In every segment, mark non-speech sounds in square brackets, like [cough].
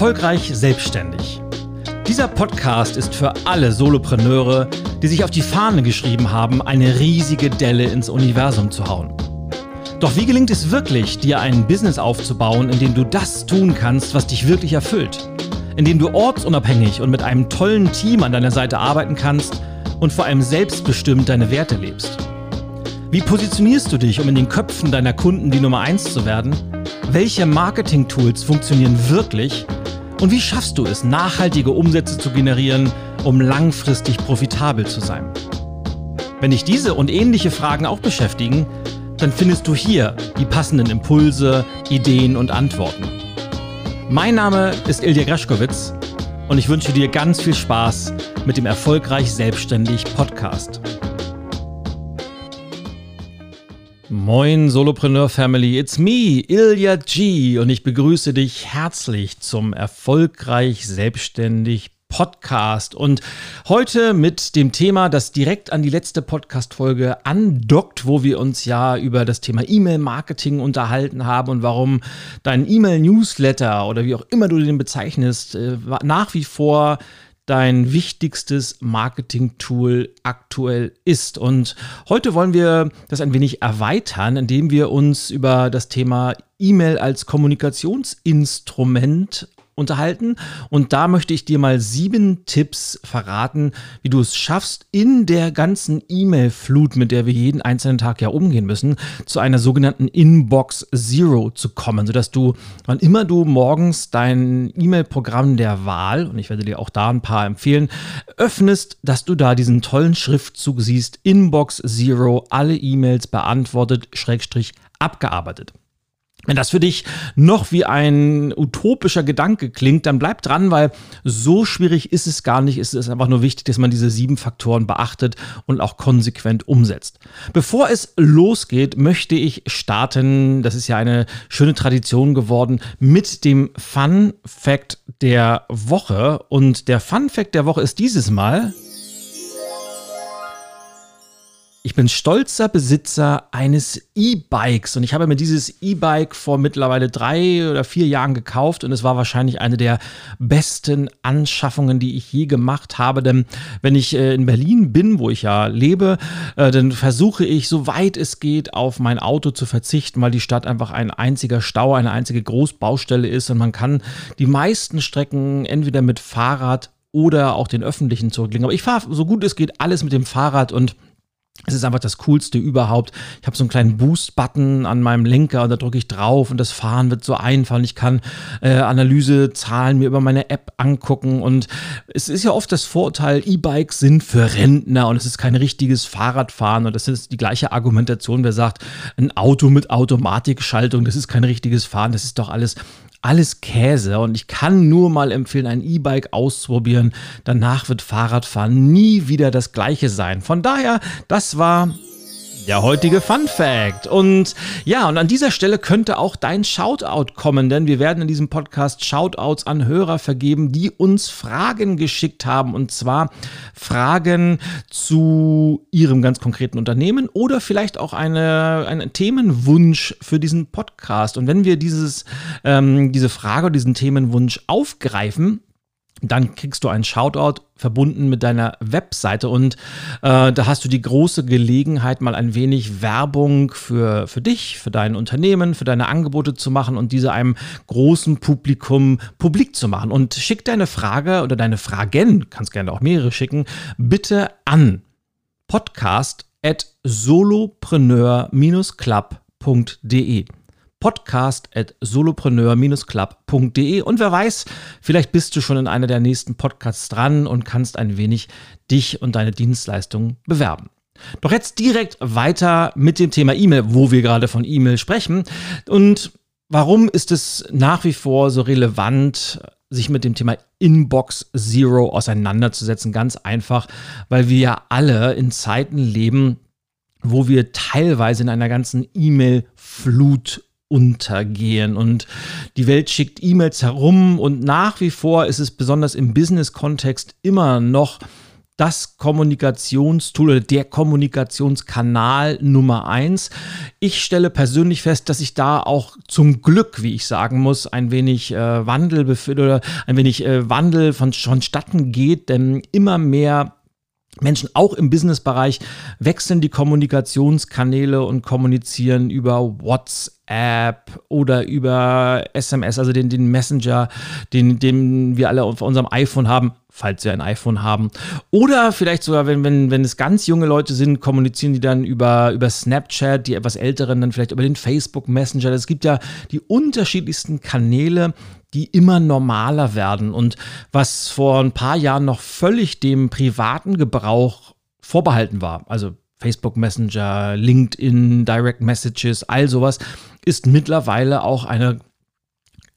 Erfolgreich selbstständig. Dieser Podcast ist für alle Solopreneure, die sich auf die Fahne geschrieben haben, eine riesige Delle ins Universum zu hauen. Doch wie gelingt es wirklich, dir ein Business aufzubauen, in dem du das tun kannst, was dich wirklich erfüllt? In dem du ortsunabhängig und mit einem tollen Team an deiner Seite arbeiten kannst und vor allem selbstbestimmt deine Werte lebst? Wie positionierst du dich, um in den Köpfen deiner Kunden die Nummer 1 zu werden? Welche Marketing-Tools funktionieren wirklich? Und wie schaffst du es, nachhaltige Umsätze zu generieren, um langfristig profitabel zu sein? Wenn dich diese und ähnliche Fragen auch beschäftigen, dann findest du hier die passenden Impulse, Ideen und Antworten. Mein Name ist Ilja Greschkowitz und ich wünsche dir ganz viel Spaß mit dem Erfolgreich Selbstständig Podcast. Moin Solopreneur Family, it's me, Ilya G. Und ich begrüße dich herzlich zum Erfolgreich Selbstständig Podcast. Und heute mit dem Thema, das direkt an die letzte Podcast-Folge andockt, wo wir uns ja über das Thema E-Mail-Marketing unterhalten haben und warum dein E-Mail-Newsletter oder wie auch immer du den bezeichnest, äh, nach wie vor dein wichtigstes Marketing-Tool aktuell ist. Und heute wollen wir das ein wenig erweitern, indem wir uns über das Thema E-Mail als Kommunikationsinstrument unterhalten. Und da möchte ich dir mal sieben Tipps verraten, wie du es schaffst, in der ganzen E-Mail-Flut, mit der wir jeden einzelnen Tag ja umgehen müssen, zu einer sogenannten Inbox Zero zu kommen, sodass du, wann immer du morgens dein E-Mail-Programm der Wahl, und ich werde dir auch da ein paar empfehlen, öffnest, dass du da diesen tollen Schriftzug siehst, Inbox Zero, alle E-Mails beantwortet, Schrägstrich abgearbeitet. Wenn das für dich noch wie ein utopischer Gedanke klingt, dann bleib dran, weil so schwierig ist es gar nicht. Es ist einfach nur wichtig, dass man diese sieben Faktoren beachtet und auch konsequent umsetzt. Bevor es losgeht, möchte ich starten, das ist ja eine schöne Tradition geworden, mit dem Fun Fact der Woche. Und der Fun Fact der Woche ist dieses Mal, ich bin stolzer Besitzer eines E-Bikes und ich habe mir dieses E-Bike vor mittlerweile drei oder vier Jahren gekauft und es war wahrscheinlich eine der besten Anschaffungen, die ich je gemacht habe. Denn wenn ich äh, in Berlin bin, wo ich ja lebe, äh, dann versuche ich, soweit es geht, auf mein Auto zu verzichten, weil die Stadt einfach ein einziger Stau, eine einzige Großbaustelle ist und man kann die meisten Strecken entweder mit Fahrrad oder auch den öffentlichen zurücklegen. Aber ich fahre so gut es geht alles mit dem Fahrrad und es ist einfach das Coolste überhaupt. Ich habe so einen kleinen Boost-Button an meinem Lenker und da drücke ich drauf und das Fahren wird so einfach. Ich kann äh, Analysezahlen mir über meine App angucken und es ist ja oft das Vorurteil, E-Bikes sind für Rentner und es ist kein richtiges Fahrradfahren und das ist die gleiche Argumentation, wer sagt, ein Auto mit Automatikschaltung, das ist kein richtiges Fahren, das ist doch alles alles Käse und ich kann nur mal empfehlen, ein E-Bike auszuprobieren. Danach wird Fahrradfahren nie wieder das gleiche sein. Von daher, das war der heutige Fun Fact. Und ja, und an dieser Stelle könnte auch dein Shoutout kommen, denn wir werden in diesem Podcast Shoutouts an Hörer vergeben, die uns Fragen geschickt haben. Und zwar Fragen zu ihrem ganz konkreten Unternehmen oder vielleicht auch eine, einen Themenwunsch für diesen Podcast. Und wenn wir dieses, ähm, diese Frage diesen Themenwunsch aufgreifen, dann kriegst du einen Shoutout verbunden mit deiner Webseite und äh, da hast du die große Gelegenheit, mal ein wenig Werbung für, für dich, für dein Unternehmen, für deine Angebote zu machen und diese einem großen Publikum publik zu machen. Und schick deine Frage oder deine Fragen, kannst gerne auch mehrere schicken, bitte an podcast at solopreneur-club.de podcast at solopreneur-club.de. Und wer weiß, vielleicht bist du schon in einer der nächsten Podcasts dran und kannst ein wenig dich und deine Dienstleistungen bewerben. Doch jetzt direkt weiter mit dem Thema E-Mail, wo wir gerade von E-Mail sprechen. Und warum ist es nach wie vor so relevant, sich mit dem Thema Inbox Zero auseinanderzusetzen? Ganz einfach, weil wir ja alle in Zeiten leben, wo wir teilweise in einer ganzen E-Mail-Flut untergehen. Und die Welt schickt E-Mails herum und nach wie vor ist es besonders im Business-Kontext immer noch das Kommunikationstool oder der Kommunikationskanal Nummer eins. Ich stelle persönlich fest, dass ich da auch zum Glück, wie ich sagen muss, ein wenig äh, Wandel oder ein wenig äh, Wandel von, vonstatten geht, denn immer mehr Menschen auch im Businessbereich wechseln die Kommunikationskanäle und kommunizieren über WhatsApp oder über SMS, also den, den Messenger, den, den wir alle auf unserem iPhone haben, falls wir ein iPhone haben. Oder vielleicht sogar, wenn, wenn, wenn es ganz junge Leute sind, kommunizieren die dann über, über Snapchat, die etwas älteren dann vielleicht über den Facebook Messenger. Es gibt ja die unterschiedlichsten Kanäle, die immer normaler werden. Und was vor ein paar Jahren noch völlig dem privaten Gebrauch vorbehalten war, also Facebook Messenger, LinkedIn, Direct Messages, all sowas, ist mittlerweile auch eine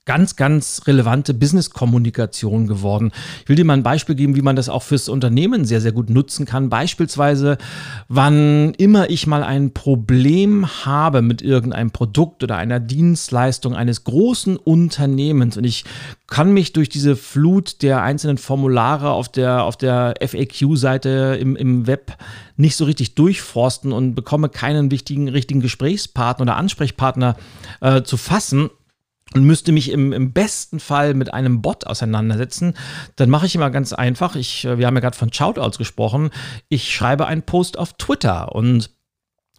ganz, ganz relevante Business-Kommunikation geworden. Ich will dir mal ein Beispiel geben, wie man das auch fürs Unternehmen sehr, sehr gut nutzen kann. Beispielsweise, wann immer ich mal ein Problem habe mit irgendeinem Produkt oder einer Dienstleistung eines großen Unternehmens und ich kann mich durch diese Flut der einzelnen Formulare auf der, auf der FAQ-Seite im, im Web nicht so richtig durchforsten und bekomme keinen wichtigen, richtigen Gesprächspartner oder Ansprechpartner äh, zu fassen, und müsste mich im, im besten Fall mit einem Bot auseinandersetzen, dann mache ich immer ganz einfach. Ich, äh, wir haben ja gerade von Shoutouts gesprochen. Ich schreibe einen Post auf Twitter und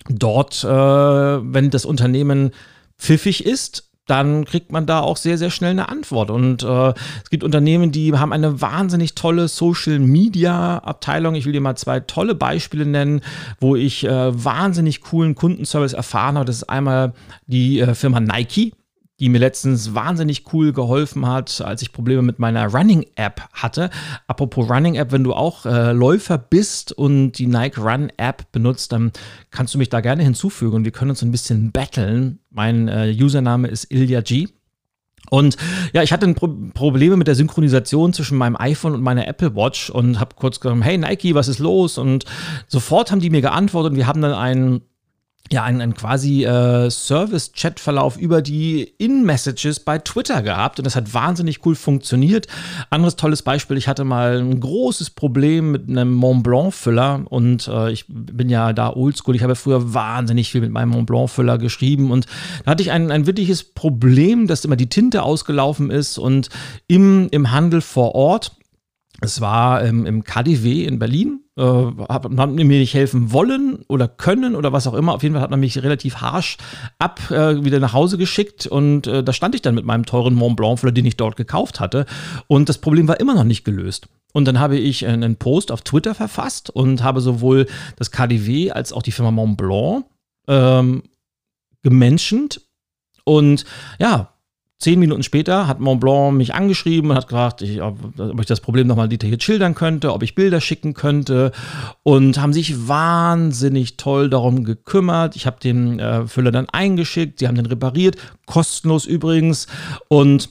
dort, äh, wenn das Unternehmen pfiffig ist, dann kriegt man da auch sehr, sehr schnell eine Antwort. Und äh, es gibt Unternehmen, die haben eine wahnsinnig tolle Social Media Abteilung. Ich will dir mal zwei tolle Beispiele nennen, wo ich äh, wahnsinnig coolen Kundenservice erfahren habe. Das ist einmal die äh, Firma Nike die mir letztens wahnsinnig cool geholfen hat, als ich Probleme mit meiner Running-App hatte. Apropos Running-App, wenn du auch äh, Läufer bist und die Nike Run-App benutzt, dann kannst du mich da gerne hinzufügen und wir können uns ein bisschen battlen. Mein äh, Username ist Ilya G. Und ja, ich hatte Pro Probleme mit der Synchronisation zwischen meinem iPhone und meiner Apple Watch und habe kurz gesagt, hey Nike, was ist los? Und sofort haben die mir geantwortet und wir haben dann einen ja, einen, einen quasi äh, Service-Chat-Verlauf über die In-Messages bei Twitter gehabt und das hat wahnsinnig cool funktioniert. Anderes tolles Beispiel, ich hatte mal ein großes Problem mit einem Mont Blanc-Füller und äh, ich bin ja da oldschool. Ich habe früher wahnsinnig viel mit meinem Mont Blanc-Füller geschrieben und da hatte ich ein, ein wirkliches Problem, dass immer die Tinte ausgelaufen ist und im, im Handel vor Ort es war ähm, im KDW in Berlin. Äh, hat, man mir nicht helfen wollen oder können oder was auch immer. Auf jeden Fall hat man mich relativ harsch ab äh, wieder nach Hause geschickt und äh, da stand ich dann mit meinem teuren Mont Blanc, den ich dort gekauft hatte. Und das Problem war immer noch nicht gelöst. Und dann habe ich einen Post auf Twitter verfasst und habe sowohl das KDW als auch die Firma Mont Blanc ähm, gemenschent. Und ja, Zehn Minuten später hat Montblanc mich angeschrieben und hat gefragt, ich, ob, ob, ich das Problem nochmal detailliert schildern könnte, ob ich Bilder schicken könnte und haben sich wahnsinnig toll darum gekümmert. Ich habe den äh, Füller dann eingeschickt, sie haben den repariert, kostenlos übrigens und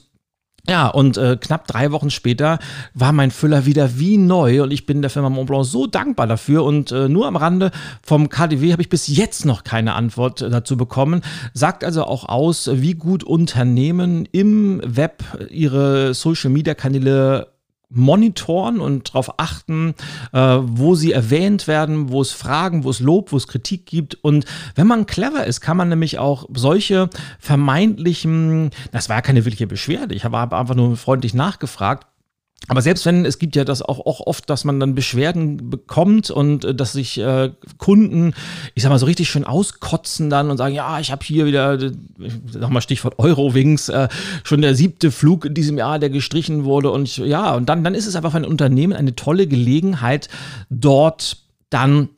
ja, und äh, knapp drei Wochen später war mein Füller wieder wie neu und ich bin der Firma Montblanc so dankbar dafür. Und äh, nur am Rande vom KDW habe ich bis jetzt noch keine Antwort äh, dazu bekommen. Sagt also auch aus, wie gut Unternehmen im Web ihre Social-Media-Kanäle monitoren und darauf achten, äh, wo sie erwähnt werden, wo es Fragen, wo es Lob, wo es Kritik gibt. Und wenn man clever ist, kann man nämlich auch solche vermeintlichen, das war ja keine wirkliche Beschwerde, ich habe einfach nur freundlich nachgefragt, aber selbst wenn, es gibt ja das auch, auch oft, dass man dann Beschwerden bekommt und äh, dass sich äh, Kunden, ich sag mal, so richtig schön auskotzen dann und sagen, ja, ich habe hier wieder, sag mal Stichwort Eurowings, äh, schon der siebte Flug in diesem Jahr, der gestrichen wurde. Und ich, ja, und dann, dann ist es einfach für ein Unternehmen eine tolle Gelegenheit, dort dann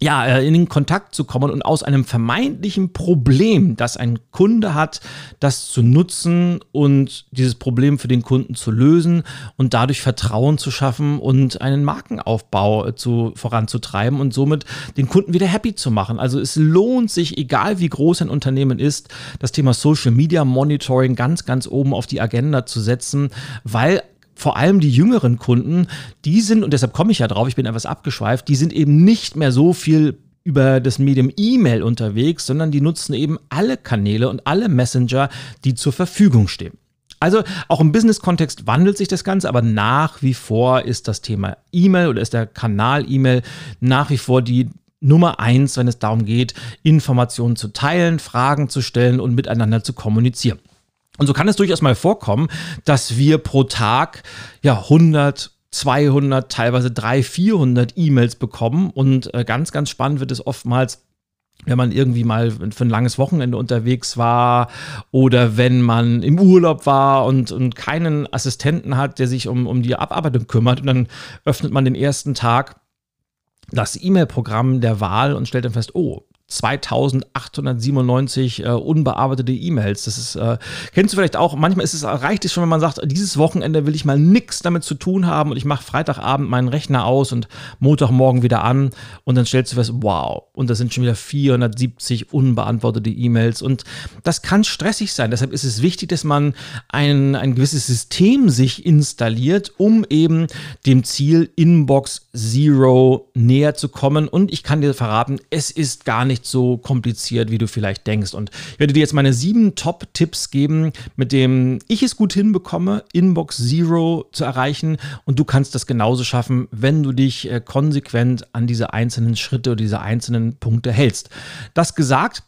ja, äh, in den Kontakt zu kommen und aus einem vermeintlichen Problem, das ein Kunde hat, das zu nutzen und dieses Problem für den Kunden zu lösen und dadurch Vertrauen zu schaffen und einen Markenaufbau äh, zu, voranzutreiben und somit den Kunden wieder happy zu machen. Also es lohnt sich, egal wie groß ein Unternehmen ist, das Thema Social Media Monitoring ganz, ganz oben auf die Agenda zu setzen, weil vor allem die jüngeren Kunden, die sind, und deshalb komme ich ja drauf, ich bin etwas abgeschweift, die sind eben nicht mehr so viel über das Medium E-Mail unterwegs, sondern die nutzen eben alle Kanäle und alle Messenger, die zur Verfügung stehen. Also auch im Business-Kontext wandelt sich das Ganze, aber nach wie vor ist das Thema E-Mail oder ist der Kanal E-Mail nach wie vor die Nummer eins, wenn es darum geht, Informationen zu teilen, Fragen zu stellen und miteinander zu kommunizieren. Und so kann es durchaus mal vorkommen, dass wir pro Tag ja 100 200, teilweise 300, 400 E-Mails bekommen. Und äh, ganz, ganz spannend wird es oftmals, wenn man irgendwie mal für ein langes Wochenende unterwegs war oder wenn man im Urlaub war und, und keinen Assistenten hat, der sich um, um die Abarbeitung kümmert. Und dann öffnet man den ersten Tag das E-Mail-Programm der Wahl und stellt dann fest, oh, 2897 äh, unbearbeitete E-Mails. Das ist, äh, kennst du vielleicht auch, manchmal ist es, reicht es schon, wenn man sagt, dieses Wochenende will ich mal nichts damit zu tun haben und ich mache Freitagabend meinen Rechner aus und Montagmorgen wieder an und dann stellst du fest, wow, und das sind schon wieder 470 unbeantwortete E-Mails und das kann stressig sein. Deshalb ist es wichtig, dass man ein, ein gewisses System sich installiert, um eben dem Ziel Inbox Zero näher zu kommen und ich kann dir verraten, es ist gar nicht nicht so kompliziert, wie du vielleicht denkst. Und ich werde dir jetzt meine sieben Top-Tipps geben, mit denen ich es gut hinbekomme, Inbox Zero zu erreichen. Und du kannst das genauso schaffen, wenn du dich äh, konsequent an diese einzelnen Schritte oder diese einzelnen Punkte hältst. Das gesagt,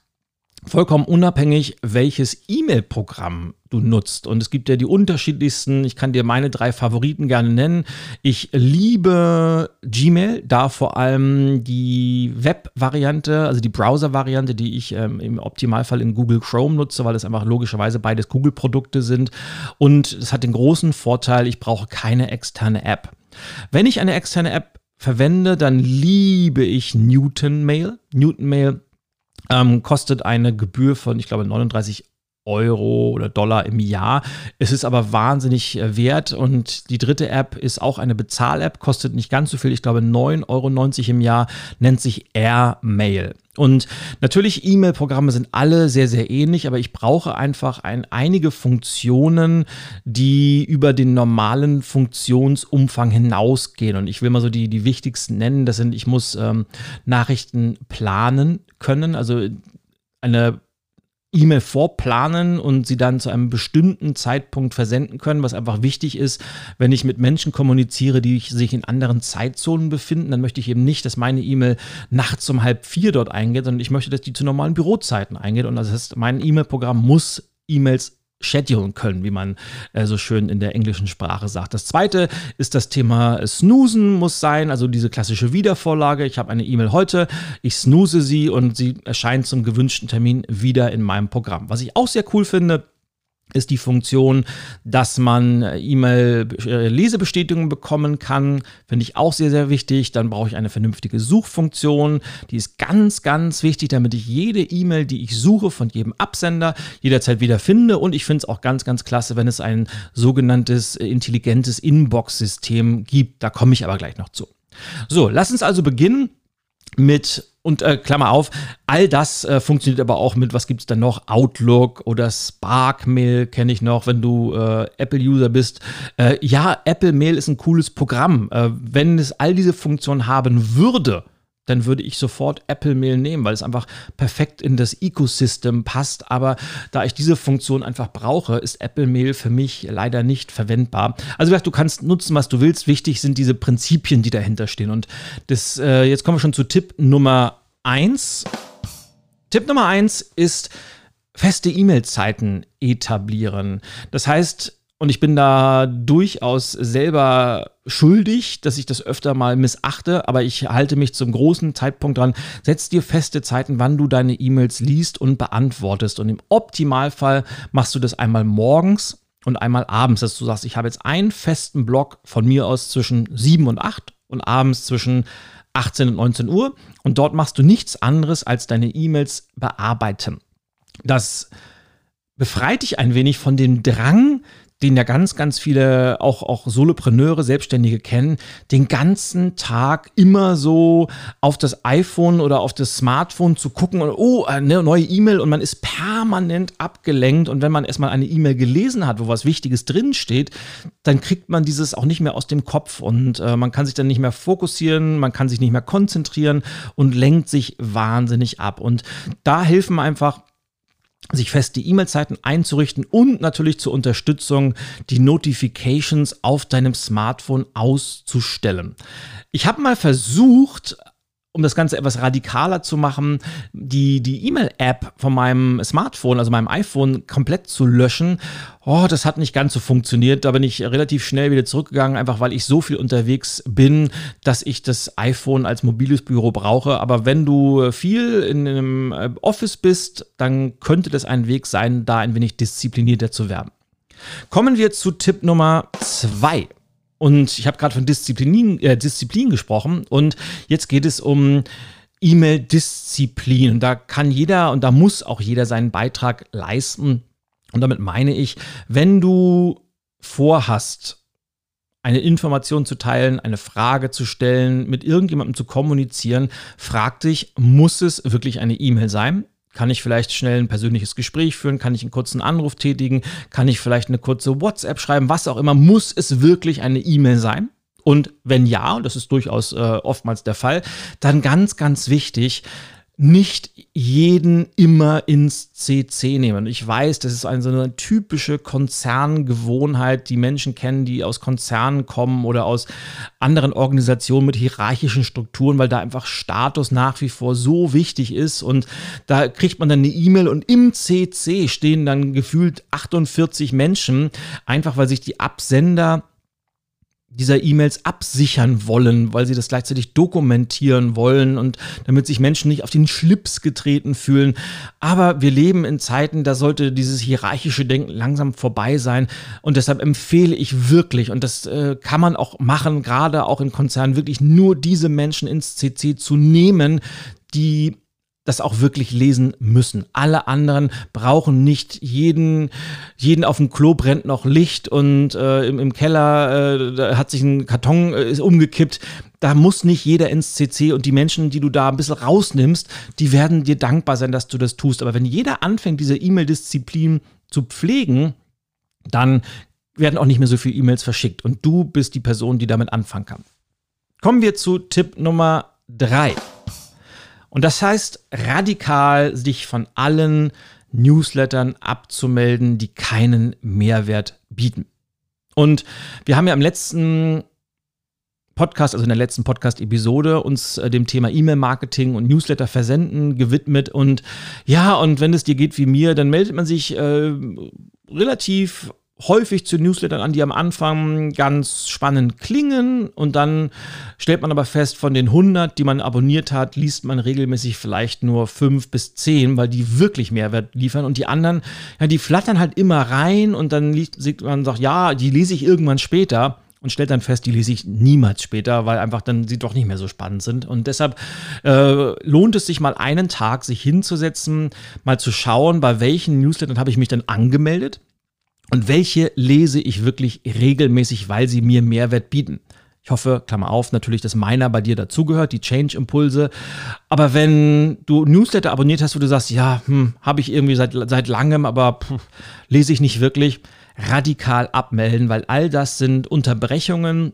vollkommen unabhängig, welches E-Mail-Programm du nutzt. Und es gibt ja die unterschiedlichsten, ich kann dir meine drei Favoriten gerne nennen. Ich liebe Gmail, da vor allem die Web-Variante, also die Browser-Variante, die ich ähm, im Optimalfall in Google Chrome nutze, weil es einfach logischerweise beides Google-Produkte sind. Und es hat den großen Vorteil, ich brauche keine externe App. Wenn ich eine externe App verwende, dann liebe ich Newton Mail. Newton Mail ähm, kostet eine Gebühr von, ich glaube, 39 Euro oder Dollar im Jahr. Es ist aber wahnsinnig äh, wert und die dritte App ist auch eine Bezahl-App, kostet nicht ganz so viel, ich glaube 9,90 Euro im Jahr, nennt sich Airmail. Und natürlich, E-Mail-Programme sind alle sehr, sehr ähnlich, aber ich brauche einfach ein, einige Funktionen, die über den normalen Funktionsumfang hinausgehen. Und ich will mal so die, die wichtigsten nennen. Das sind, ich muss ähm, Nachrichten planen können, also eine E-Mail vorplanen und sie dann zu einem bestimmten Zeitpunkt versenden können, was einfach wichtig ist. Wenn ich mit Menschen kommuniziere, die sich in anderen Zeitzonen befinden, dann möchte ich eben nicht, dass meine E-Mail nachts um halb vier dort eingeht, sondern ich möchte, dass die zu normalen Bürozeiten eingeht. Und das heißt, mein E-Mail-Programm muss E-Mails schedulen können, wie man äh, so schön in der englischen Sprache sagt. Das zweite ist das Thema Snoosen muss sein, also diese klassische Wiedervorlage. Ich habe eine E-Mail heute, ich snooze sie und sie erscheint zum gewünschten Termin wieder in meinem Programm. Was ich auch sehr cool finde, ist die Funktion, dass man E-Mail-Lesebestätigungen bekommen kann. Finde ich auch sehr, sehr wichtig. Dann brauche ich eine vernünftige Suchfunktion. Die ist ganz, ganz wichtig, damit ich jede E-Mail, die ich suche, von jedem Absender jederzeit wieder finde. Und ich finde es auch ganz, ganz klasse, wenn es ein sogenanntes intelligentes Inbox-System gibt. Da komme ich aber gleich noch zu. So, lass uns also beginnen mit und äh, Klammer auf, all das äh, funktioniert aber auch mit, was gibt es dann noch? Outlook oder Spark Mail kenne ich noch, wenn du äh, Apple-User bist. Äh, ja, Apple Mail ist ein cooles Programm. Äh, wenn es all diese Funktionen haben würde, dann würde ich sofort Apple Mail nehmen, weil es einfach perfekt in das Ecosystem passt. Aber da ich diese Funktion einfach brauche, ist Apple Mail für mich leider nicht verwendbar. Also du kannst nutzen, was du willst. Wichtig sind diese Prinzipien, die dahinter stehen. Und das, äh, jetzt kommen wir schon zu Tipp Nummer eins. Tipp Nummer eins ist feste E-Mail-Zeiten etablieren. Das heißt, und ich bin da durchaus selber schuldig, dass ich das öfter mal missachte, aber ich halte mich zum großen Zeitpunkt dran. Setz dir feste Zeiten, wann du deine E-Mails liest und beantwortest. Und im Optimalfall machst du das einmal morgens und einmal abends, dass du sagst, ich habe jetzt einen festen Block von mir aus zwischen 7 und 8 und abends zwischen 18 und 19 Uhr. Und dort machst du nichts anderes als deine E-Mails bearbeiten. Das befreit dich ein wenig von dem Drang, den ja ganz, ganz viele auch, auch Solopreneure, Selbstständige kennen, den ganzen Tag immer so auf das iPhone oder auf das Smartphone zu gucken und oh, eine neue E-Mail und man ist permanent abgelenkt und wenn man erstmal eine E-Mail gelesen hat, wo was Wichtiges drinsteht, dann kriegt man dieses auch nicht mehr aus dem Kopf und äh, man kann sich dann nicht mehr fokussieren, man kann sich nicht mehr konzentrieren und lenkt sich wahnsinnig ab. Und da helfen einfach sich feste E-Mail-Zeiten einzurichten und natürlich zur Unterstützung die Notifications auf deinem Smartphone auszustellen. Ich habe mal versucht, um das Ganze etwas radikaler zu machen, die, die E-Mail-App von meinem Smartphone, also meinem iPhone, komplett zu löschen. Oh, das hat nicht ganz so funktioniert. Da bin ich relativ schnell wieder zurückgegangen, einfach weil ich so viel unterwegs bin, dass ich das iPhone als mobiles Büro brauche. Aber wenn du viel in einem äh, Office bist, dann könnte das ein Weg sein, da ein wenig disziplinierter zu werden. Kommen wir zu Tipp Nummer zwei. Und ich habe gerade von Disziplin, äh, Disziplin gesprochen und jetzt geht es um E-Mail-Disziplin. Und da kann jeder und da muss auch jeder seinen Beitrag leisten. Und damit meine ich, wenn du vorhast, eine Information zu teilen, eine Frage zu stellen, mit irgendjemandem zu kommunizieren, frag dich, muss es wirklich eine E-Mail sein? Kann ich vielleicht schnell ein persönliches Gespräch führen? Kann ich einen kurzen Anruf tätigen? Kann ich vielleicht eine kurze WhatsApp schreiben? Was auch immer. Muss es wirklich eine E-Mail sein? Und wenn ja, und das ist durchaus äh, oftmals der Fall, dann ganz, ganz wichtig, nicht jeden immer ins CC nehmen. Ich weiß, das ist eine so eine typische Konzerngewohnheit, die Menschen kennen, die aus Konzernen kommen oder aus anderen Organisationen mit hierarchischen Strukturen, weil da einfach Status nach wie vor so wichtig ist und da kriegt man dann eine E-Mail und im CC stehen dann gefühlt 48 Menschen, einfach weil sich die Absender dieser E-Mails absichern wollen, weil sie das gleichzeitig dokumentieren wollen und damit sich Menschen nicht auf den Schlips getreten fühlen. Aber wir leben in Zeiten, da sollte dieses hierarchische Denken langsam vorbei sein. Und deshalb empfehle ich wirklich, und das äh, kann man auch machen, gerade auch in Konzernen, wirklich nur diese Menschen ins CC zu nehmen, die das auch wirklich lesen müssen. Alle anderen brauchen nicht jeden, jeden auf dem Klo brennt noch Licht und äh, im, im, Keller äh, hat sich ein Karton äh, ist umgekippt. Da muss nicht jeder ins CC und die Menschen, die du da ein bisschen rausnimmst, die werden dir dankbar sein, dass du das tust. Aber wenn jeder anfängt, diese E-Mail-Disziplin zu pflegen, dann werden auch nicht mehr so viele E-Mails verschickt. Und du bist die Person, die damit anfangen kann. Kommen wir zu Tipp Nummer drei. Und das heißt, radikal sich von allen Newslettern abzumelden, die keinen Mehrwert bieten. Und wir haben ja im letzten Podcast, also in der letzten Podcast-Episode, uns äh, dem Thema E-Mail-Marketing und Newsletter versenden gewidmet. Und ja, und wenn es dir geht wie mir, dann meldet man sich äh, relativ häufig zu Newslettern an, die am Anfang ganz spannend klingen und dann stellt man aber fest, von den 100, die man abonniert hat, liest man regelmäßig vielleicht nur 5 bis 10, weil die wirklich Mehrwert liefern und die anderen, ja, die flattern halt immer rein und dann sieht man sagt, ja, die lese ich irgendwann später und stellt dann fest, die lese ich niemals später, weil einfach dann sie doch nicht mehr so spannend sind. Und deshalb äh, lohnt es sich mal einen Tag, sich hinzusetzen, mal zu schauen, bei welchen Newslettern habe ich mich dann angemeldet und welche lese ich wirklich regelmäßig, weil sie mir Mehrwert bieten. Ich hoffe, Klammer auf, natürlich, dass meiner bei dir dazugehört, die Change-Impulse. Aber wenn du Newsletter abonniert hast, wo du sagst, ja, hm, habe ich irgendwie seit, seit langem, aber pff, lese ich nicht wirklich, radikal abmelden, weil all das sind Unterbrechungen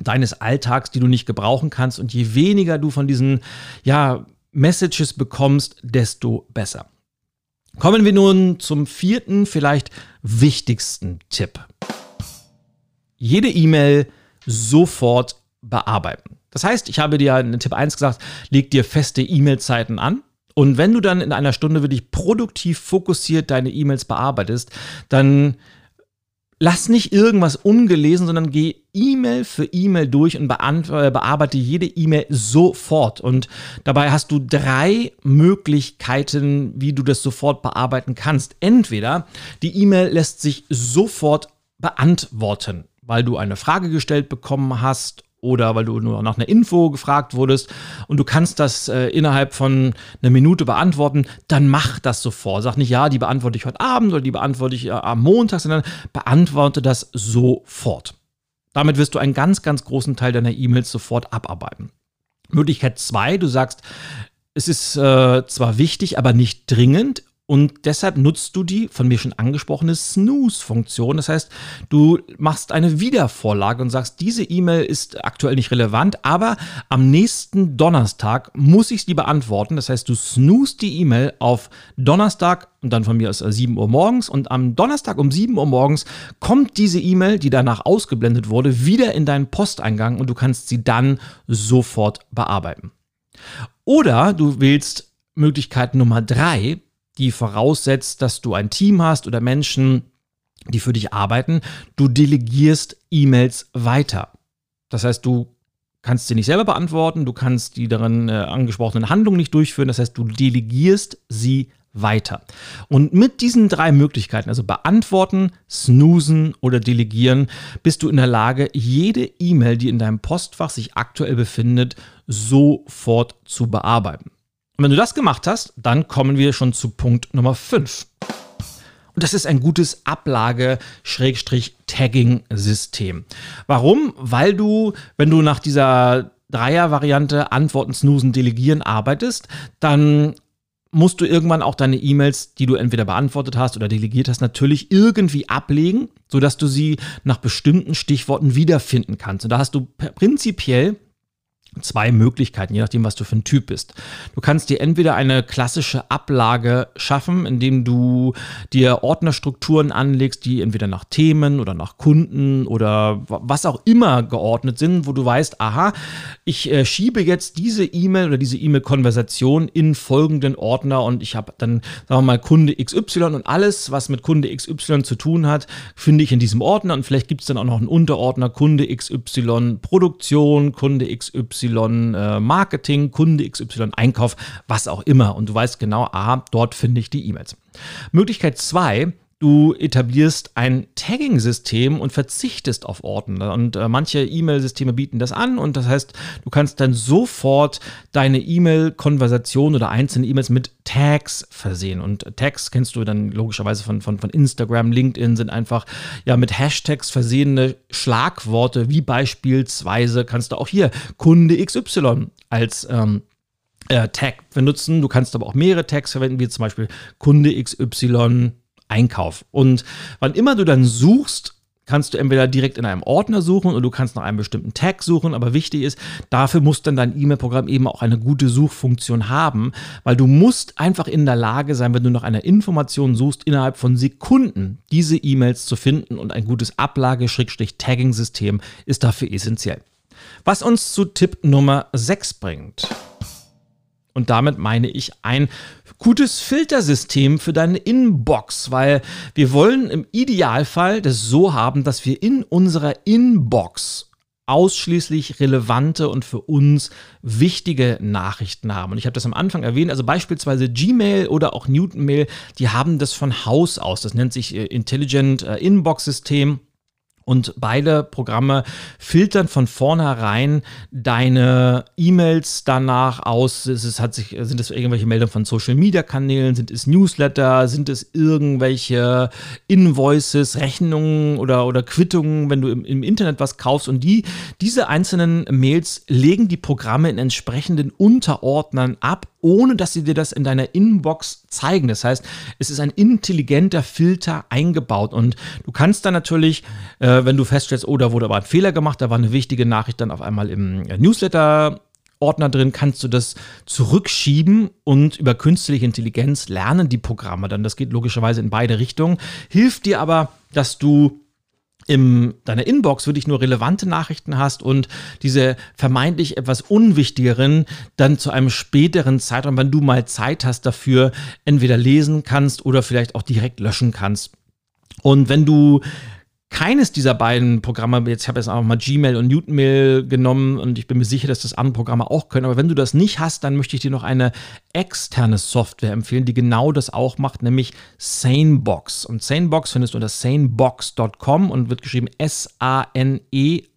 deines Alltags, die du nicht gebrauchen kannst. Und je weniger du von diesen, ja, Messages bekommst, desto besser. Kommen wir nun zum vierten, vielleicht wichtigsten Tipp. Jede E-Mail sofort bearbeiten. Das heißt, ich habe dir in Tipp 1 gesagt, leg dir feste E-Mail-Zeiten an. Und wenn du dann in einer Stunde wirklich produktiv fokussiert deine E-Mails bearbeitest, dann lass nicht irgendwas ungelesen, sondern geh E-Mail für E-Mail durch und äh, bearbeite jede E-Mail sofort. Und dabei hast du drei Möglichkeiten, wie du das sofort bearbeiten kannst. Entweder die E-Mail lässt sich sofort beantworten, weil du eine Frage gestellt bekommen hast oder weil du nur nach einer Info gefragt wurdest und du kannst das äh, innerhalb von einer Minute beantworten, dann mach das sofort. Sag nicht, ja, die beantworte ich heute Abend oder die beantworte ich äh, am Montag, sondern beantworte das sofort. Damit wirst du einen ganz, ganz großen Teil deiner E-Mails sofort abarbeiten. Möglichkeit zwei, du sagst, es ist äh, zwar wichtig, aber nicht dringend Und deshalb nutzt du die von mir schon angesprochene Snooze-Funktion. Das heißt, du machst eine Wiedervorlage und sagst, diese E-Mail ist aktuell nicht relevant, aber am nächsten Donnerstag muss ich die beantworten. Das heißt, du snoost die E-Mail auf Donnerstag und dann von mir aus 7 Uhr morgens. Und am Donnerstag um 7 Uhr morgens kommt diese E-Mail, die danach ausgeblendet wurde, wieder in deinen Posteingang und du kannst sie dann sofort bearbeiten. Oder du wählst Möglichkeit Nummer drei, die voraussetzt, dass du ein Team hast oder Menschen, die für dich arbeiten. Du delegierst E-Mails weiter. Das heißt, du kannst sie nicht selber beantworten, du kannst die darin äh, angesprochenen Handlungen nicht durchführen. Das heißt, du delegierst sie weiter. Und mit diesen drei Möglichkeiten, also beantworten, snoosen oder delegieren, bist du in der Lage, jede E-Mail, die in deinem Postfach sich aktuell befindet, sofort zu bearbeiten. Und wenn du das gemacht hast, dann kommen wir schon zu Punkt Nummer 5. Und das ist ein gutes Ablage-Tagging-System. Warum? Weil du, wenn du nach dieser Dreier-Variante Antworten, Snoosen, Delegieren arbeitest, dann musst du irgendwann auch deine E-Mails, die du entweder beantwortet hast oder delegiert hast, natürlich irgendwie ablegen, sodass du sie nach bestimmten Stichworten wiederfinden kannst. Und da hast du prinzipiell zwei Möglichkeiten, je nachdem, was du für ein Typ bist. Du kannst dir entweder eine klassische Ablage schaffen, indem du dir Ordnerstrukturen anlegst, die entweder nach Themen oder nach Kunden oder was auch immer geordnet sind, wo du weißt, aha, ich äh, schiebe jetzt diese E-Mail oder diese E-Mail-Konversation in folgenden Ordner und ich habe dann, sagen wir mal, Kunde XY und alles, was mit Kunde XY zu tun hat, finde ich in diesem Ordner und vielleicht gibt es dann auch noch einen Unterordner Kunde XY Produktion, Kunde XY XY äh, Marketing, Kunde XY Einkauf, was auch immer. Und du weißt genau, aha, dort finde ich die E-Mails. Möglichkeit 2, du etablierst ein Tagging-System und verzichtest auf Ordner. Und äh, manche E-Mail-Systeme bieten das an und das heißt, du kannst dann sofort deine E-Mail-Konversation oder einzelne E-Mails mit Tags versehen. Und Tags kennst du dann logischerweise von, von, von Instagram, LinkedIn sind einfach ja mit Hashtags versehene Schlagworte, wie beispielsweise kannst du auch hier Kunde XY als ähm, äh, Tag benutzen. Du kannst aber auch mehrere Tags verwenden, wie zum Beispiel Kunde XY Einkauf. Und wann immer du dann suchst, kannst du entweder direkt in einem Ordner suchen oder du kannst nach einem bestimmten Tag suchen. Aber wichtig ist, dafür muss dann dein E-Mail-Programm eben auch eine gute Suchfunktion haben, weil du musst einfach in der Lage sein, wenn du nach einer Information suchst, innerhalb von Sekunden diese E-Mails zu finden und ein gutes Ablage-Tagging-System ist dafür essentiell. Was uns zu Tipp Nummer 6 bringt. Und damit meine ich ein gutes Filtersystem für deine Inbox, weil wir wollen im Idealfall das so haben, dass wir in unserer Inbox ausschließlich relevante und für uns wichtige Nachrichten haben. Und ich habe das am Anfang erwähnt, also beispielsweise Gmail oder auch Newtonmail, die haben das von Haus aus. Das nennt sich äh, Intelligent äh, Inbox System. Und beide Programme filtern von vornherein deine E-Mails danach aus. Es hat sich, sind es irgendwelche Meldungen von Social Media Kanälen? Sind es Newsletter? Sind es irgendwelche Invoices, Rechnungen oder, oder Quittungen, wenn du im, im Internet was kaufst? Und die, diese einzelnen Mails legen die Programme in entsprechenden Unterordnern ab ohne dass sie dir das in deiner Inbox zeigen. Das heißt, es ist ein intelligenter Filter eingebaut und du kannst dann natürlich, äh, wenn du feststellst, oh, da wurde aber ein Fehler gemacht, da war eine wichtige Nachricht dann auf einmal im äh, Newsletter Ordner drin, kannst du das zurückschieben und über künstliche Intelligenz lernen die Programme dann. Das geht logischerweise in beide Richtungen. Hilft dir aber, dass du in deiner Inbox wirklich nur relevante Nachrichten hast und diese vermeintlich etwas unwichtigeren dann zu einem späteren Zeitraum, wenn du mal Zeit hast dafür, entweder lesen kannst oder vielleicht auch direkt löschen kannst. Und wenn du keines dieser beiden Programme, jetzt habe ich jetzt auch mal Gmail und Newtonmail genommen und ich bin mir sicher, dass das andere Programme auch können, aber wenn du das nicht hast, dann möchte ich dir noch eine externe Software empfehlen, die genau das auch macht, nämlich Sanebox. Und Sanebox findest du unter sanebox.com und wird geschrieben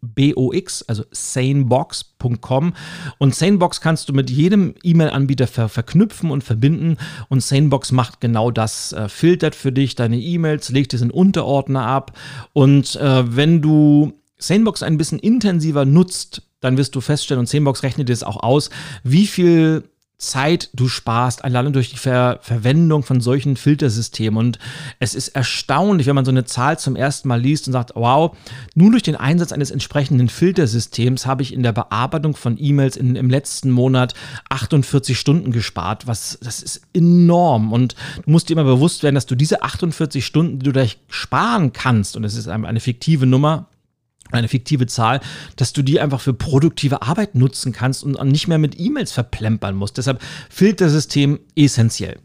S-A-N-E-B-O-X, also sanebox.com. Und Sanebox kannst du mit jedem E-Mail-Anbieter ver verknüpfen und verbinden und Sanebox macht genau das, äh, filtert für dich deine E-Mails, legt es in Unterordner ab und äh, wenn du Sanebox ein bisschen intensiver nutzt, dann wirst du feststellen, und Sanebox rechnet es auch aus, wie viel Zeit du sparst, allein durch die Ver Verwendung von solchen Filtersystemen. Und es ist erstaunlich, wenn man so eine Zahl zum ersten Mal liest und sagt, wow, nur durch den Einsatz eines entsprechenden Filtersystems habe ich in der Bearbeitung von E-Mails im letzten Monat 48 Stunden gespart. Was, das ist enorm. Und du musst dir immer bewusst werden, dass du diese 48 Stunden, die du da sparen kannst, und es ist eine fiktive Nummer, eine fiktive Zahl, dass du die einfach für produktive Arbeit nutzen kannst und nicht mehr mit E-Mails verplempern musst. Deshalb Filtersystem essentiell.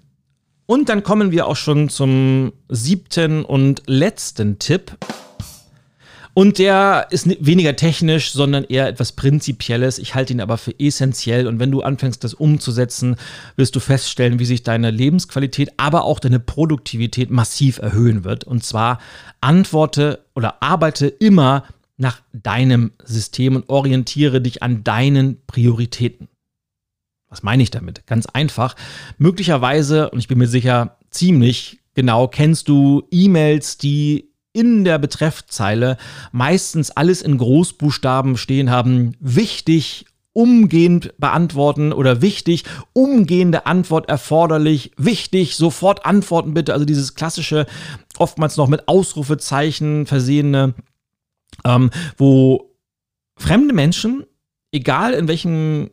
Und dann kommen wir auch schon zum siebten und letzten Tipp. Und der ist weniger technisch, sondern eher etwas Prinzipielles. Ich halte ihn aber für essentiell. Und wenn du anfängst, das umzusetzen, wirst du feststellen, wie sich deine Lebensqualität, aber auch deine Produktivität massiv erhöhen wird. Und zwar antworte oder arbeite immer nach deinem System und orientiere dich an deinen Prioritäten. Was meine ich damit? Ganz einfach. Möglicherweise, und ich bin mir sicher, ziemlich genau kennst du E-Mails, die in der Betreffzeile meistens alles in Großbuchstaben stehen haben. Wichtig, umgehend beantworten oder wichtig, umgehende Antwort erforderlich, wichtig, sofort antworten bitte. Also dieses klassische, oftmals noch mit Ausrufezeichen versehene ähm, wo fremde Menschen, egal in welchem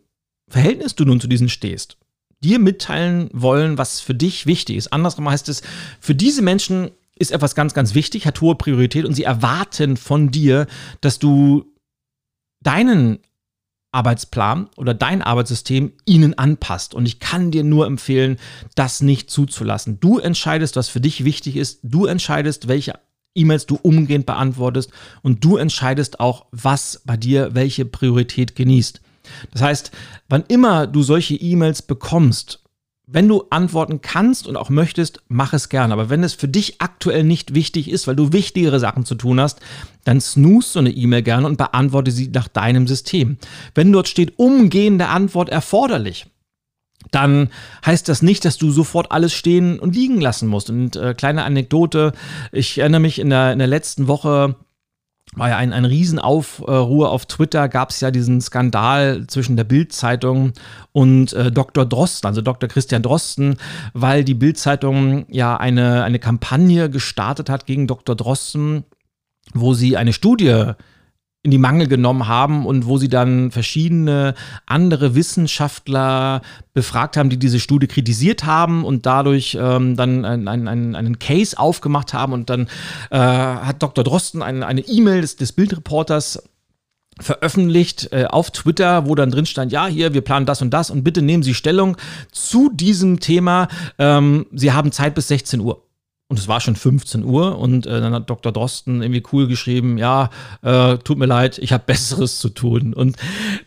Verhältnis du nun zu diesen stehst, dir mitteilen wollen, was für dich wichtig ist. Andersrum heißt es, für diese Menschen ist etwas ganz, ganz wichtig, hat hohe Priorität und sie erwarten von dir, dass du deinen Arbeitsplan oder dein Arbeitssystem ihnen anpasst. Und ich kann dir nur empfehlen, das nicht zuzulassen. Du entscheidest, was für dich wichtig ist. Du entscheidest, welche E-Mails du umgehend beantwortest und du entscheidest auch, was bei dir welche Priorität genießt. Das heißt, wann immer du solche E-Mails bekommst, wenn du antworten kannst und auch möchtest, mach es gerne. Aber wenn es für dich aktuell nicht wichtig ist, weil du wichtigere Sachen zu tun hast, dann snooze so eine E-Mail gerne und beantworte sie nach deinem System. Wenn dort steht umgehende Antwort erforderlich, dann heißt das nicht, dass du sofort alles stehen und liegen lassen musst. Und äh, kleine Anekdote, ich erinnere mich in der, in der letzten Woche war ja ein, ein Riesenaufruhr auf Twitter, gab es ja diesen Skandal zwischen der Bild-Zeitung und äh, Dr. Drosten, also Dr. Christian Drosten, weil die Bild-Zeitung ja eine, eine Kampagne gestartet hat gegen Dr. Drosten, wo sie eine Studie in die Mangel genommen haben und wo sie dann verschiedene andere Wissenschaftler befragt haben, die diese Studie kritisiert haben und dadurch ähm, dann ein, ein, ein, einen Case aufgemacht haben und dann äh, hat Dr. Drosten ein, eine E-Mail des, des Bildreporters veröffentlicht äh, auf Twitter, wo dann drin stand, ja, hier, wir planen das und das und bitte nehmen Sie Stellung zu diesem Thema. Ähm, Sie haben Zeit bis 16 Uhr. Und es war schon 15 Uhr und äh, dann hat Dr. Drosten irgendwie cool geschrieben, ja, äh, tut mir leid, ich habe [laughs] Besseres zu tun. Und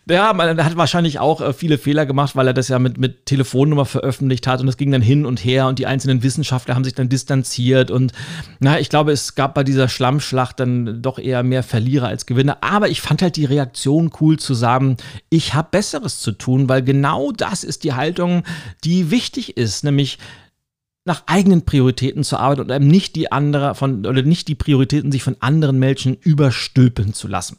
ja, man hat wahrscheinlich auch äh, viele Fehler gemacht, weil er das ja mit, mit Telefonnummer veröffentlicht hat und es ging dann hin und her und die einzelnen Wissenschaftler haben sich dann distanziert und na, ich glaube, es gab bei dieser Schlammschlacht dann doch eher mehr Verlierer als Gewinner. Aber ich fand halt die Reaktion cool zu sagen, ich habe Besseres zu tun, weil genau das ist die Haltung, die wichtig ist, nämlich nach eigenen Prioritäten zu arbeiten und einem nicht die andere von oder nicht die Prioritäten sich von anderen Menschen überstülpen zu lassen.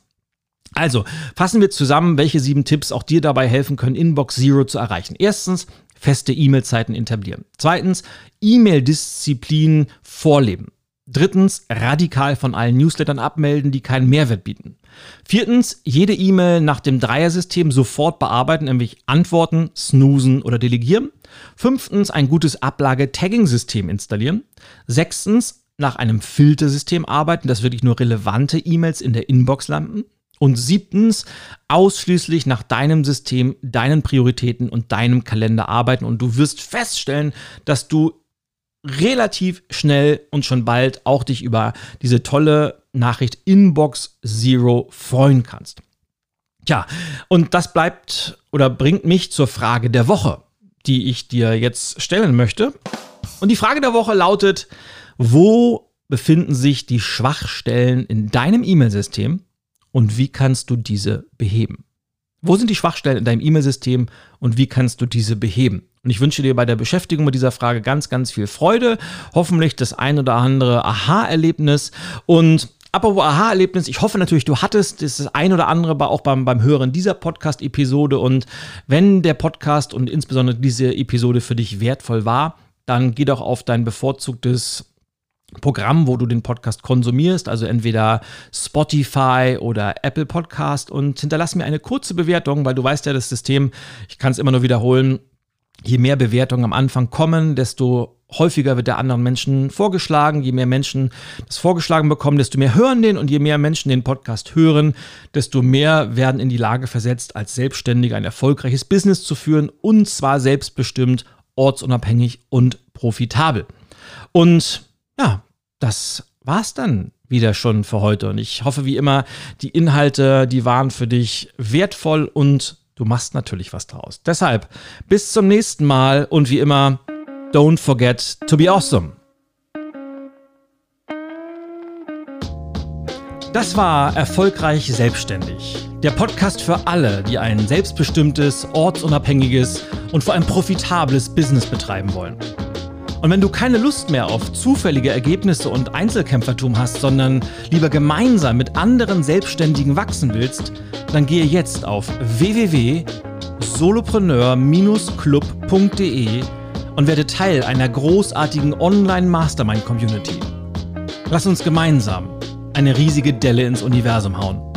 Also, fassen wir zusammen, welche sieben Tipps auch dir dabei helfen können, Inbox Zero zu erreichen. Erstens, feste E-Mail-Zeiten etablieren. Zweitens, E-Mail-Disziplin vorleben. Drittens, radikal von allen Newslettern abmelden, die keinen Mehrwert bieten. Viertens, jede E-Mail nach dem Dreier-System sofort bearbeiten, nämlich antworten, snoosen oder delegieren. Fünftens, ein gutes Ablage-Tagging-System installieren. Sechstens, nach einem Filtersystem arbeiten, dass wirklich nur relevante E-Mails in der Inbox landen. Und siebtens, ausschließlich nach deinem System, deinen Prioritäten und deinem Kalender arbeiten. Und du wirst feststellen, dass du relativ schnell und schon bald auch dich über diese tolle Nachricht Inbox Zero freuen kannst. Tja, und das bleibt oder bringt mich zur Frage der Woche, die ich dir jetzt stellen möchte. Und die Frage der Woche lautet, wo befinden sich die Schwachstellen in deinem E-Mail-System und wie kannst du diese beheben? Wo sind die Schwachstellen in deinem E-Mail-System und wie kannst du diese beheben? Und ich wünsche dir bei der Beschäftigung mit dieser Frage ganz, ganz viel Freude, hoffentlich das ein oder andere Aha-Erlebnis und Apropos Aha-Erlebnis, ich hoffe natürlich, du hattest das ein oder andere auch beim, beim Hören dieser Podcast-Episode. Und wenn der Podcast und insbesondere diese Episode für dich wertvoll war, dann geh doch auf dein bevorzugtes Programm, wo du den Podcast konsumierst, also entweder Spotify oder Apple Podcast und hinterlass mir eine kurze Bewertung, weil du weißt ja das System, ich kann es immer nur wiederholen, je mehr Bewertungen am Anfang kommen, desto häufiger wird der anderen Menschen vorgeschlagen. Je mehr Menschen das vorgeschlagen bekommen, desto mehr hören den und je mehr Menschen den Podcast hören, desto mehr werden in die Lage versetzt, als Selbstständiger ein erfolgreiches Business zu führen und zwar selbstbestimmt, ortsunabhängig und profitabel. Und ja, das war's dann wieder schon für heute. Und ich hoffe, wie immer, die Inhalte, die waren für dich wertvoll und du machst natürlich was draus. Deshalb bis zum nächsten Mal und wie immer, don't forget to be awesome. Das war Erfolgreich Selbstständig. Der Podcast für alle, die ein selbstbestimmtes, ortsunabhängiges und vor allem profitables Business betreiben wollen. Und wenn du keine Lust mehr auf zufällige Ergebnisse und Einzelkämpfertum hast, sondern lieber gemeinsam mit anderen Selbstständigen wachsen willst, dann gehe jetzt auf www.solopreneur-club.de und werde Teil einer großartigen Online-Mastermind-Community. Lass uns gemeinsam eine riesige Delle ins Universum hauen.